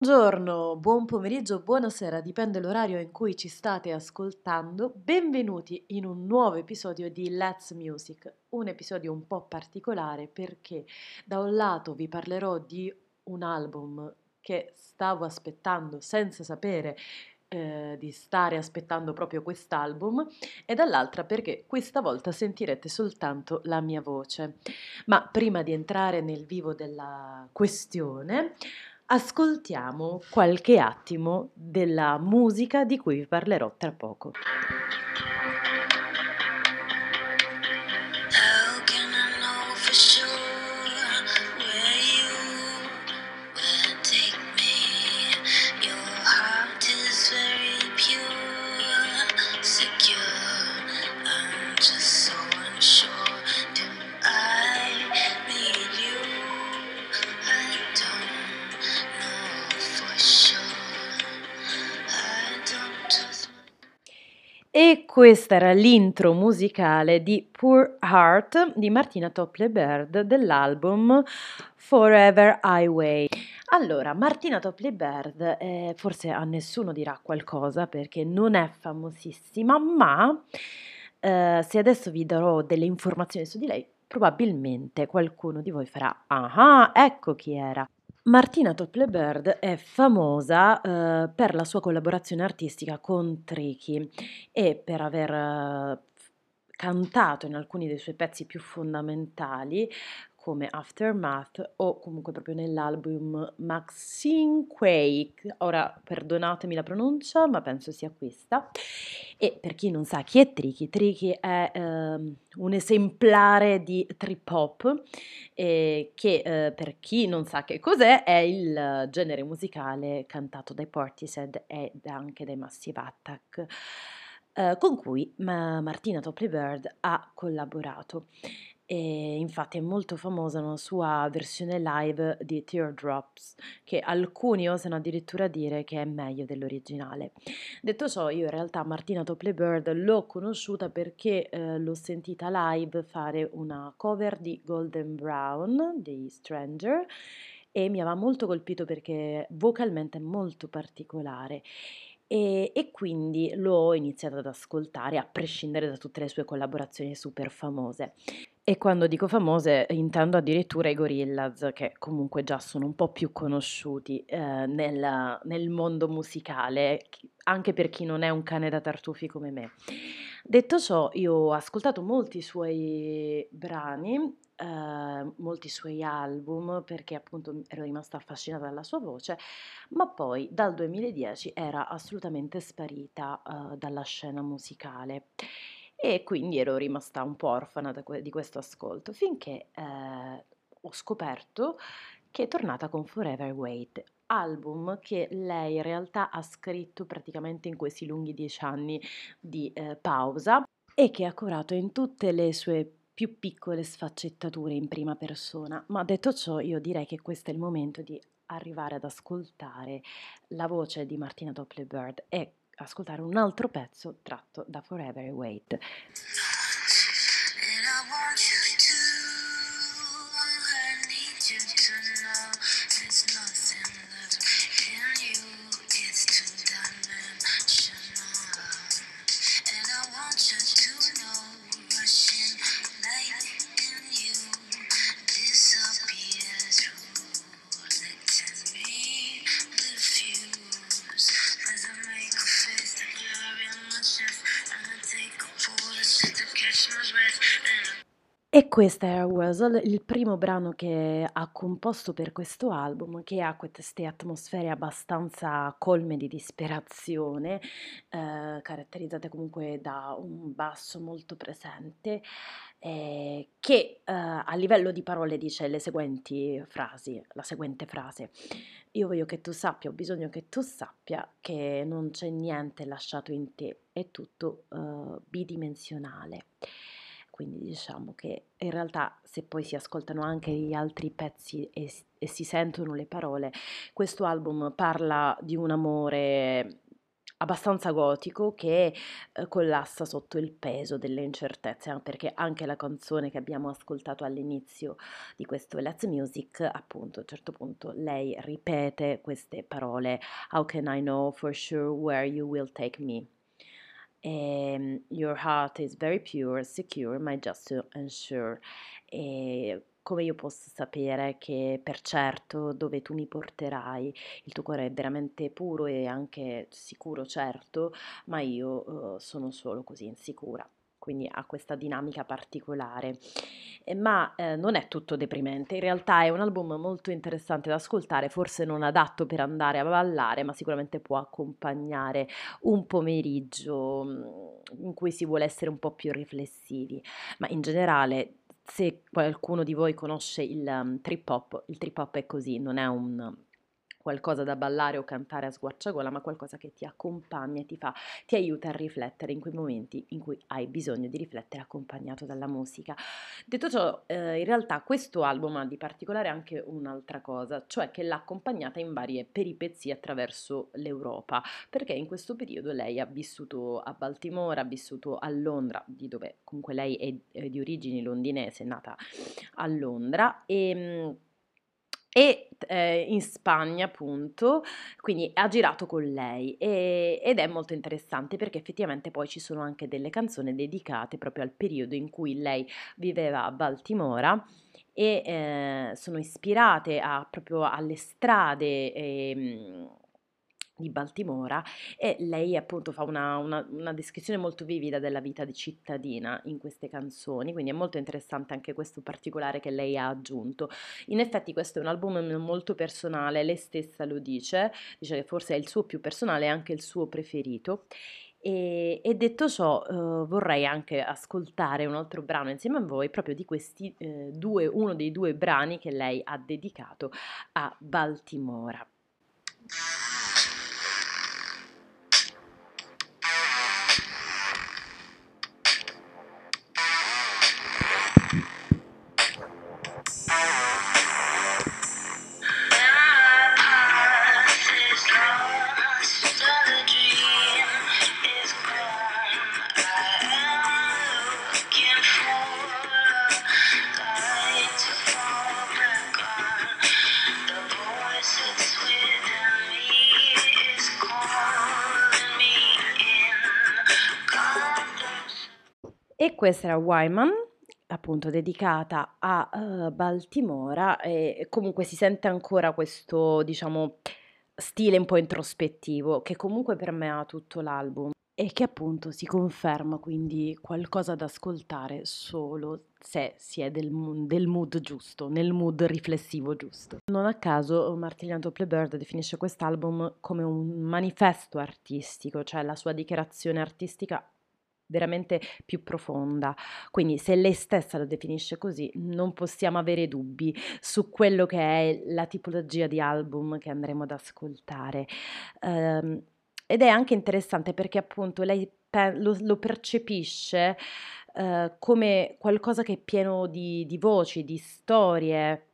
Buongiorno, buon pomeriggio, buonasera, dipende l'orario in cui ci state ascoltando. Benvenuti in un nuovo episodio di Let's Music, un episodio un po' particolare perché da un lato vi parlerò di un album che stavo aspettando senza sapere eh, di stare aspettando proprio quest'album e dall'altra perché questa volta sentirete soltanto la mia voce. Ma prima di entrare nel vivo della questione, ascoltiamo qualche attimo della musica di cui vi parlerò tra poco. E questa era l'intro musicale di Poor Heart di Martina Topley Bird dell'album Forever Highway. Allora, Martina Topley Bird eh, forse a nessuno dirà qualcosa perché non è famosissima, ma eh, se adesso vi darò delle informazioni su di lei, probabilmente qualcuno di voi farà, ah, ecco chi era. Martina Topley-Bird è famosa eh, per la sua collaborazione artistica con Tricky e per aver eh, cantato in alcuni dei suoi pezzi più fondamentali come Aftermath o comunque proprio nell'album Maxine Quake. Ora perdonatemi la pronuncia, ma penso sia questa. E per chi non sa chi è Tricky, Tricky è ehm, un esemplare di trip hop eh, che eh, per chi non sa che cos'è è il genere musicale cantato dai Portishead e anche dai Massive Attack. Eh, con cui ma, Martina Topley Bird ha collaborato e infatti è molto famosa una sua versione live di Teardrops, che alcuni osano addirittura dire che è meglio dell'originale. Detto ciò, io in realtà Martina Topley Bird l'ho conosciuta perché eh, l'ho sentita live fare una cover di Golden Brown di Stranger e mi aveva molto colpito perché vocalmente è molto particolare e, e, quindi l'ho iniziato ad ascoltare a prescindere da tutte le sue collaborazioni super famose. E quando dico famose intendo addirittura i Gorillaz, che comunque già sono un po' più conosciuti eh, nel, nel mondo musicale, anche per chi non è un cane da tartufi come me. Detto ciò, io ho ascoltato molti suoi brani, eh, molti suoi album, perché appunto ero rimasta affascinata dalla sua voce, ma poi dal 2010 era assolutamente sparita eh, dalla scena musicale. E quindi ero rimasta un po' orfana que- di questo ascolto finché eh, ho scoperto che è tornata con Forever Wait, album che lei in realtà ha scritto praticamente in questi lunghi dieci anni di eh, pausa e che ha curato in tutte le sue più piccole sfaccettature in prima persona. Ma detto ciò, io direi che questo è il momento di arrivare ad ascoltare la voce di Martina Doppler Bird e ascoltare un altro pezzo tratto da Forever Wait. E questa era Whistle, il primo brano che ha composto per questo album, che ha queste atmosfere abbastanza colme di disperazione, eh, caratterizzate comunque da un basso molto presente, eh, che eh, a livello di parole dice le seguenti frasi, la seguente frase. Io voglio che tu sappia, ho bisogno che tu sappia che non c'è niente lasciato in te, è tutto uh, bidimensionale quindi diciamo che in realtà se poi si ascoltano anche gli altri pezzi e, e si sentono le parole, questo album parla di un amore abbastanza gotico che eh, collassa sotto il peso delle incertezze, perché anche la canzone che abbiamo ascoltato all'inizio di questo Let's Music, appunto, a un certo punto lei ripete queste parole How can I know for sure where you will take me? Um, your heart is very pure, secure, my just ensure. E come io posso sapere che per certo dove tu mi porterai il tuo cuore è veramente puro e anche sicuro, certo, ma io uh, sono solo così insicura quindi ha questa dinamica particolare. Eh, ma eh, non è tutto deprimente, in realtà è un album molto interessante da ascoltare, forse non adatto per andare a ballare, ma sicuramente può accompagnare un pomeriggio mm, in cui si vuole essere un po' più riflessivi, ma in generale se qualcuno di voi conosce il um, trip hop, il trip hop è così, non è un qualcosa da ballare o cantare a squarciagola, ma qualcosa che ti accompagna e ti fa, ti aiuta a riflettere in quei momenti in cui hai bisogno di riflettere accompagnato dalla musica. Detto ciò, eh, in realtà questo album ha di particolare anche un'altra cosa, cioè che l'ha accompagnata in varie peripezie attraverso l'Europa, perché in questo periodo lei ha vissuto a Baltimora, ha vissuto a Londra, di dove comunque lei è, di origini londinese, è nata a Londra e mm, e eh, in Spagna appunto, quindi ha girato con lei e, ed è molto interessante perché effettivamente poi ci sono anche delle canzoni dedicate proprio al periodo in cui lei viveva a Baltimora e eh, sono ispirate a, proprio alle strade. Eh, di Baltimora e lei appunto fa una, una, una, descrizione molto vivida della vita di cittadina in queste canzoni, quindi è molto interessante anche questo particolare che lei ha aggiunto. In effetti questo è un album molto personale, lei stessa lo dice, dice che forse è il suo più personale e anche il suo preferito. E, e detto ciò, eh, vorrei anche ascoltare un altro brano insieme a voi, proprio di questi eh, due, uno dei due brani che lei ha dedicato a Baltimora. E questa era Wyman, appunto dedicata a uh, Baltimora e comunque si sente ancora questo, diciamo, stile un po' introspettivo che comunque permea tutto l'album e che appunto si conferma quindi qualcosa da ascoltare solo se si è del, del mood giusto, nel mood riflessivo giusto. Non a caso Martiliano Plebird definisce quest'album come un manifesto artistico, cioè la sua dichiarazione artistica veramente più profonda. Quindi se lei stessa lo definisce così, non possiamo avere dubbi su quello che è la tipologia di album che andremo ad ascoltare. Um, ed è anche interessante perché appunto lei lo, lo percepisce uh, come qualcosa che è pieno di, di voci, di storie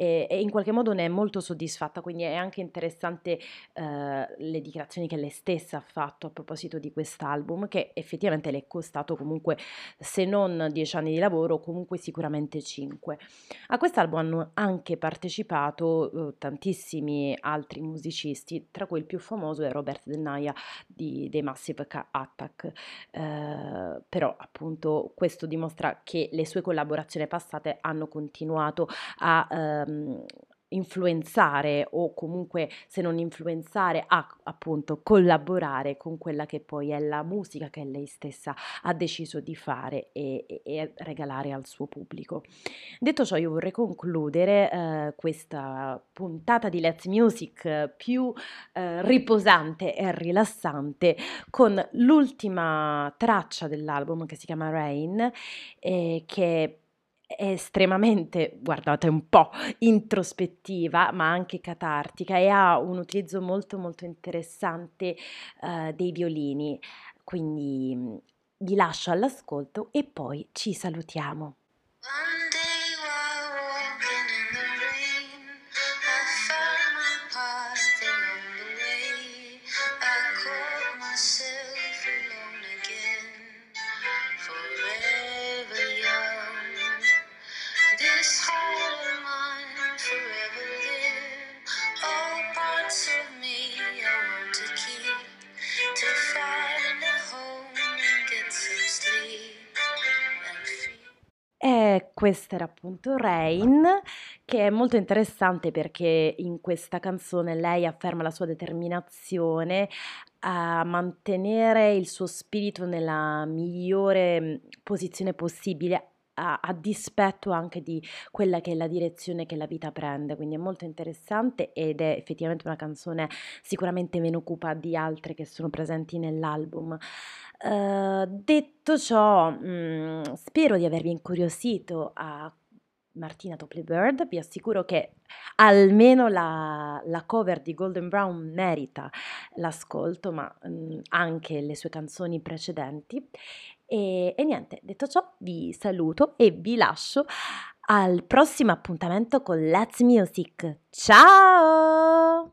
e, e, in qualche modo ne è molto soddisfatta, quindi è anche interessante eh, le dichiarazioni che lei stessa ha fatto a proposito di quest'album, che effettivamente le è costato comunque, se non dieci anni di lavoro, comunque sicuramente cinque. A quest'album hanno anche partecipato eh, tantissimi altri musicisti, tra cui il più famoso è Robert De di, dei Massive Attack, eh, però appunto questo dimostra che le sue collaborazioni passate hanno continuato a ehm, influenzare o comunque se non influenzare a appunto collaborare con quella che poi è la musica che lei stessa ha deciso di fare e, e, e regalare al suo pubblico. Detto ciò io vorrei concludere eh, questa puntata di Let's Music più eh, riposante e rilassante con l'ultima traccia dell'album che si chiama Rain eh, che estremamente, guardate un po', introspettiva, ma anche catartica e ha un utilizzo molto molto interessante uh, dei violini. Quindi mm, vi lascio all'ascolto e poi ci salutiamo. Questa era appunto Rain, che è molto interessante perché in questa canzone lei afferma la sua determinazione a mantenere il suo spirito nella migliore mm, posizione possibile, a, a, dispetto anche di quella che è la direzione che la vita prende, quindi è molto interessante ed è effettivamente una canzone sicuramente meno cupa di altre che sono presenti nell'album. Uh, detto ciò, mh, mm, spero di avervi incuriosito a Martina Topley Bird, vi assicuro che almeno la, la, cover di Golden Brown merita l'ascolto, ma mh, mm, anche le sue canzoni precedenti. E, e niente, detto ciò, vi saluto e vi lascio al prossimo appuntamento con Let's Music. Ciao!